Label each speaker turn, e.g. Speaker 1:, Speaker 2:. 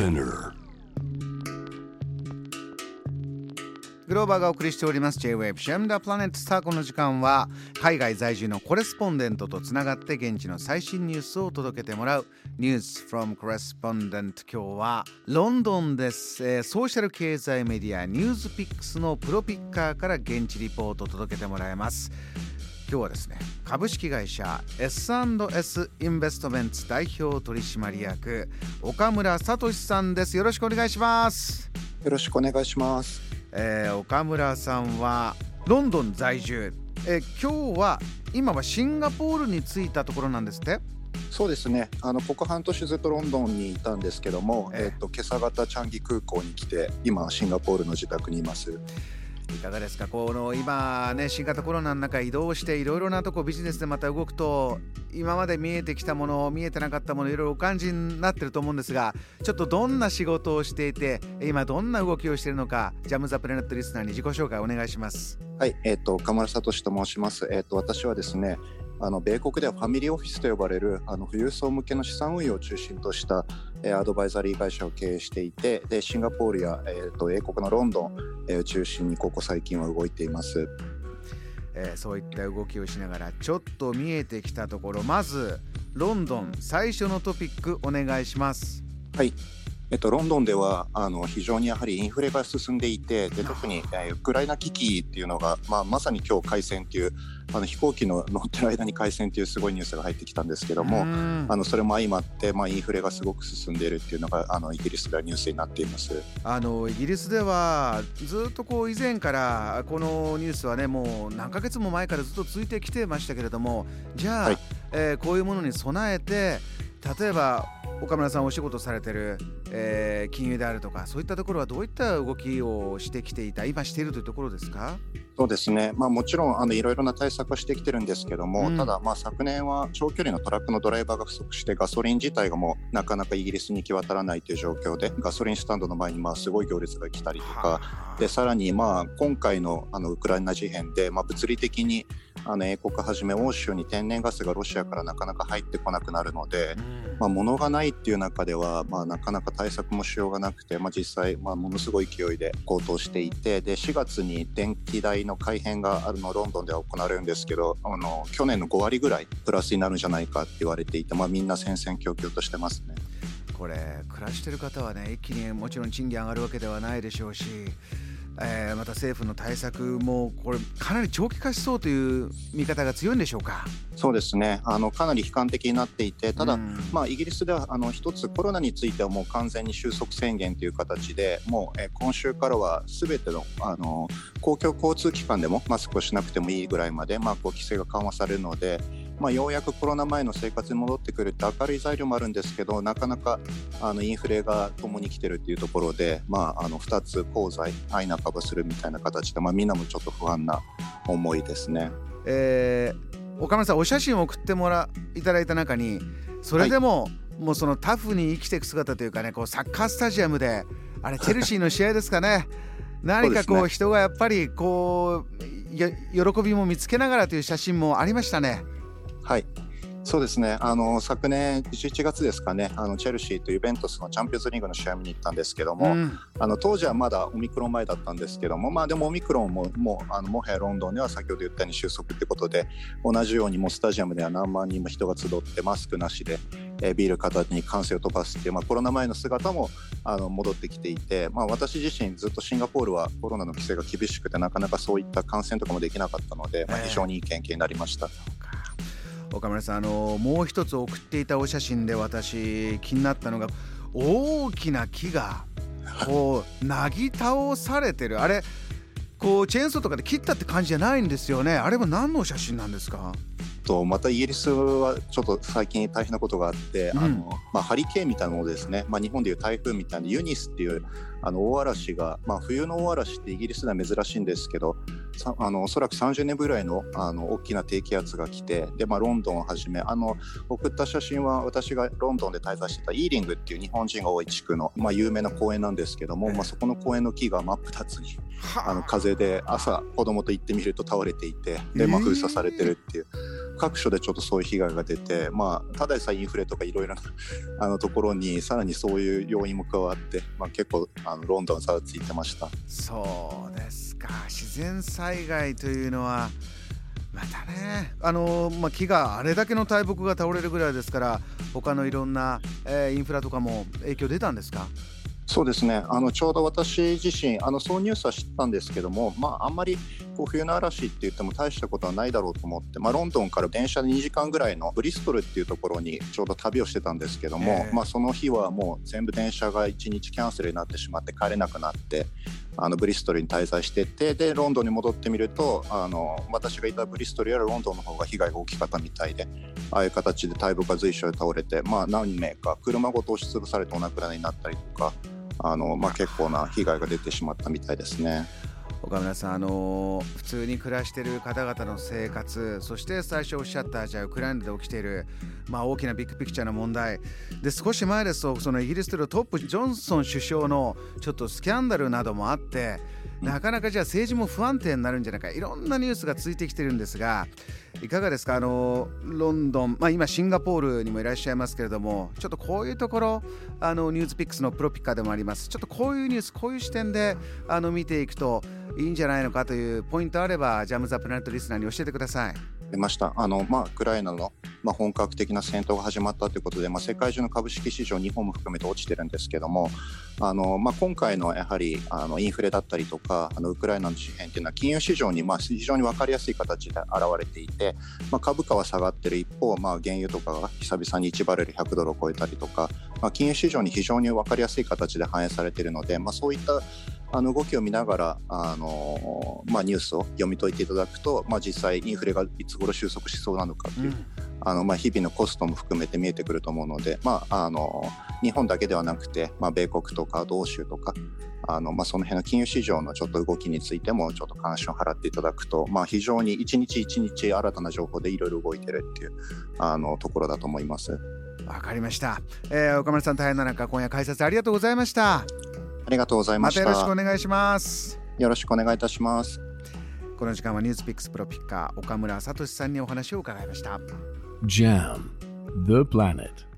Speaker 1: Spinner.
Speaker 2: グローバーがお送りしております。J-Wave シェムダプラネットスターこの時間は海外在住のコレスポンデントとつながって現地の最新ニュースを届けてもらう。ニュース from Correspondent 今日はロンドンです、えーソーシャル経済メディアニュースピックスのプロピッカーから現地リポートを届けてもらいます。今日はですね株式会社 S&S インベストメンツ代表取締役岡村聡さんですよろしくお願いします
Speaker 3: よろしくお願いします。
Speaker 2: えー岡村さんはロンドン在住、えー今日は今はシンガポールに着いたところなんですって？
Speaker 3: そうですね。あのここ半年ずっとロンドンにいたんですけども、
Speaker 2: ええ
Speaker 3: えっ、と今朝方チャンギ空港に来て、今シンガポールの自宅にいます。
Speaker 2: いかがですか？この今ね新型コロナの中移動していろいろなとこビジネスでまた動くと今まで見えてきたもの見えてなかったものいろいろお感じになってると思うんですがちょっとどんな仕事をしていて今どんな動きをしているのかジャム・ザ・プレネットリスナーに自己紹介お願いします
Speaker 3: はい、えっ、と岡村聡と申します。えっ、と私はですね。あの米国ではファミリーオフィスと呼ばれるあの富裕層向けの資産運用を中心とした、えーアドバイザリー会社を経営していてでシンガポールや、えー、と英国のロンドン、えーを中心にここ最近は動いています。
Speaker 2: えーそういった動きをしながらちょっと見えてきたところまずロンドン最初のトピックお願いします
Speaker 3: はい。えっと、ロンドンではあの非常にやはりインフレが進んでいてで特に、えーウクライナ危機っていうのが、まあ、まさに今日開戦っていうあの飛行機の乗ってる間に開戦っていうすごいニュースが入ってきたんですけども、
Speaker 2: うん
Speaker 3: あのそれも相まって、まあ、インフレがすごく進んでいるっていうのがあのイギリスではニュースになっています。
Speaker 2: あのイギリスではずっとこう以前からこのニュースはねもう何ヶ月も前からずっと続いてきてましたけれどもじゃあ、
Speaker 3: はい
Speaker 2: えーこういうものに備えて例えば岡村さんお仕事されてる、えー金融であるとかそういったところはどういった動きをしてきていた今しているというところですか？
Speaker 3: そうですね、まあ、もちろんあのいろいろな対策はしてきてるんですけども、
Speaker 2: うん。
Speaker 3: ただ、まあ、昨年は長距離のトラックのドライバーが不足してガソリン自体がもうなかなかイギリスに行き渡らないという状況でガソリンスタンドの前にまあすごい行列が来たりとか。でさらにまあ今回のあのウクライナ事変で、まあ、物理的にあの英国はじめ欧州に天然ガスがロシアからなかなか入ってこなくなるので、
Speaker 2: うん
Speaker 3: まあ、物がないっていう中では、まあ、なかなか対策もしようがなくて、まあ、実際、まあ、ものすごい勢いで高騰していてで4月に電気代の改変があるのロンドンでは行われるんですけどあの去年の5割ぐらいプラスになるんじゃないかって言われていて、まあ、みんな戦々恐々としてますね。
Speaker 2: これ暮らしてる方はね一気にもちろん賃金上がるわけではないでしょうし、えーまた政府の対策もこれかなり長期化しそうという見方が強いんでしょうか？
Speaker 3: そうですねあのかなり悲観的になっていてただ、
Speaker 2: うん
Speaker 3: まあ、イギリスではあの一つコロナについてはもう完全に収束宣言という形でもう、えー今週からはすべてのあの公共交通機関でもマスクをしなくてもいいぐらいまで、まあ、こう規制が緩和されるので、まあ、ようやくコロナ前の生活に戻ってくるって明るい材料もあるんですけどなかなかあのインフレが共に来てるっていうところで、まあ、あの2つ功罪相半ばするみたいな形で、まあ、みんなもちょっと不安な思いですね。
Speaker 2: えー岡村さんお写真を送ってもらいただいた中にそれでも、もうそのタフに生きていく姿というかねこうサッカースタジアムであれチェルシーの試合ですかね 何かこう人がやっぱりこうや喜びも見つけながらという写真もありましたね。
Speaker 3: はい。そうですね。あの昨年11月ですかね。あのチェルシーとユベントスのチャンピオンズリーグの試合見に行ったんですけども、
Speaker 2: うん。
Speaker 3: あの当時はまだオミクロン前だったんですけども、まあ、でもオミクロンももうあのもはやロンドンでは先ほど言ったように収束ってことで同じようにもうスタジアムでは何万人も人が集ってマスクなしで、えービール片手に歓声を飛ばすっていう、まあ、コロナ前の姿もあの戻ってきていて、まあ、私自身ずっとシンガポールはコロナの規制が厳しくてなかなかそういった感染とかもできなかったので、まあ、
Speaker 2: ええ。
Speaker 3: 非常にいい経験になりました。
Speaker 2: 岡村さんあのもう一つ送っていたお写真で私気になったのが大きな木が こうなぎ倒されてる。あれこうチェーンソーとかで切ったって感じじゃないんですよね。あれは何の写真なんですか？
Speaker 3: とまたイギリスはちょっと最近大変なことがあって、
Speaker 2: うん。
Speaker 3: あのまあ、ハリケーンみたいなものですね、まあ、日本でいう台風みたいなユニスっていうあの大嵐が、まあ、冬の大嵐ってイギリスでは珍しいんですけどさあのおそらく30年ぐらいのあの大きな低気圧が来てで、まあ、ロンドンをはじめあの送った写真は私がロンドンで滞在してたイーリングっていう日本人が多い地区の、まあ、有名な公園なんですけども、
Speaker 2: ええ。
Speaker 3: まあ、そこの公園の木が真っ二つに
Speaker 2: は
Speaker 3: あ。の風で朝子供と行ってみると倒れていてで、まあ、
Speaker 2: えー
Speaker 3: 封鎖されてるっていう各所でちょっとそういう被害が出て、まあ、ただでさえインフレとかいろいろな あのところにさらにそういう要因も加わって、まあ、結構あのロンドンざわついてました。
Speaker 2: そうですか。自然災害というのはまたねあの、まあ、木があれだけの大木が倒れるぐらいですから他のいろんな、えー、インフラとかも影響出たんですか？
Speaker 3: そうですね。あのちょうど私自身あのそのニュースは知ったんですけども、まあ、あんまりこう冬の嵐って言っても大したことはないだろうと思って、まあ、ロンドンから電車で2時間ぐらいのブリストルっていうところにちょうど旅をしてたんですけども、まあ、その日はもう全部電車が1日キャンセルになってしまって帰れなくなってあのブリストルに滞在しててでロンドンに戻ってみるとあの私がいたブリストルよりロンドンの方が被害が大きかったみたいでああいう形で大木が随所で倒れて、まあ、何名か車ごと押しつぶされてお亡くなりになったりとか。あの、まあ、結構な被害が出てしまったみたいですね。
Speaker 2: 岡村さん、あの普通に暮らしている方々の生活そして最初おっしゃったじゃあウクライナで起きている、まあ、大きなビッグピクチャーの問題。で少し前ですとそのイギリスでのトップジョンソン首相のちょっとスキャンダルなどもあってなかなかじゃあ政治も不安定になるんじゃないか。いろんなニュースがついてきてるんですがいかがですか？あのロンドン、まあ、今シンガポールにもいらっしゃいますけれどもちょっとこういうところあのニュースピックスのプロピッカでもあります。ちょっとこういうニュースこういう視点であの見ていくといいんじゃないのかというポイントあればジャム・ザ・プラネットリスナーに教えてください。
Speaker 3: 出ました。あの、まあ、ウクライナの、まあ、本格的な戦闘が始まったということで、まあ、世界中の株式市場日本も含めて落ちてるんですけどもあの、まあ、今回のやはりあのインフレだったりとかあのウクライナの事変というのは金融市場にまあ非常に分かりやすい形で現れていて、まあ、株価は下がってる一方、まあ、原油とかが久々に1バレル100ドルを超えたりとか、まあ、金融市場に非常に分かりやすい形で反映されているので、まあ、そういったあの動きを見ながらあの、まあ、ニュースを読み解いていただくと、まあ、実際インフレがいつ頃収束しそうなのかという、うん、あのまあ、日々のコストも含めて見えてくると思うので、まあ、あの日本だけではなくて、まあ、米国とか欧州とかあの、まあ、その辺の金融市場のちょっと動きについてもちょっと関心を払っていただくと、まあ、非常に一日一日新たな情報でいろいろ動いてるっていうあのところだと思います。
Speaker 2: わかりました、えー、岡村さん大変な中今夜解説ありがとうございました。
Speaker 3: ありがとうございました。
Speaker 2: またよろしくお願いします。
Speaker 3: よろしくお願いいたします。
Speaker 2: この時間はニュースピックスプロピッカー岡村聡さんにお話を伺いました。
Speaker 1: JAM The Planet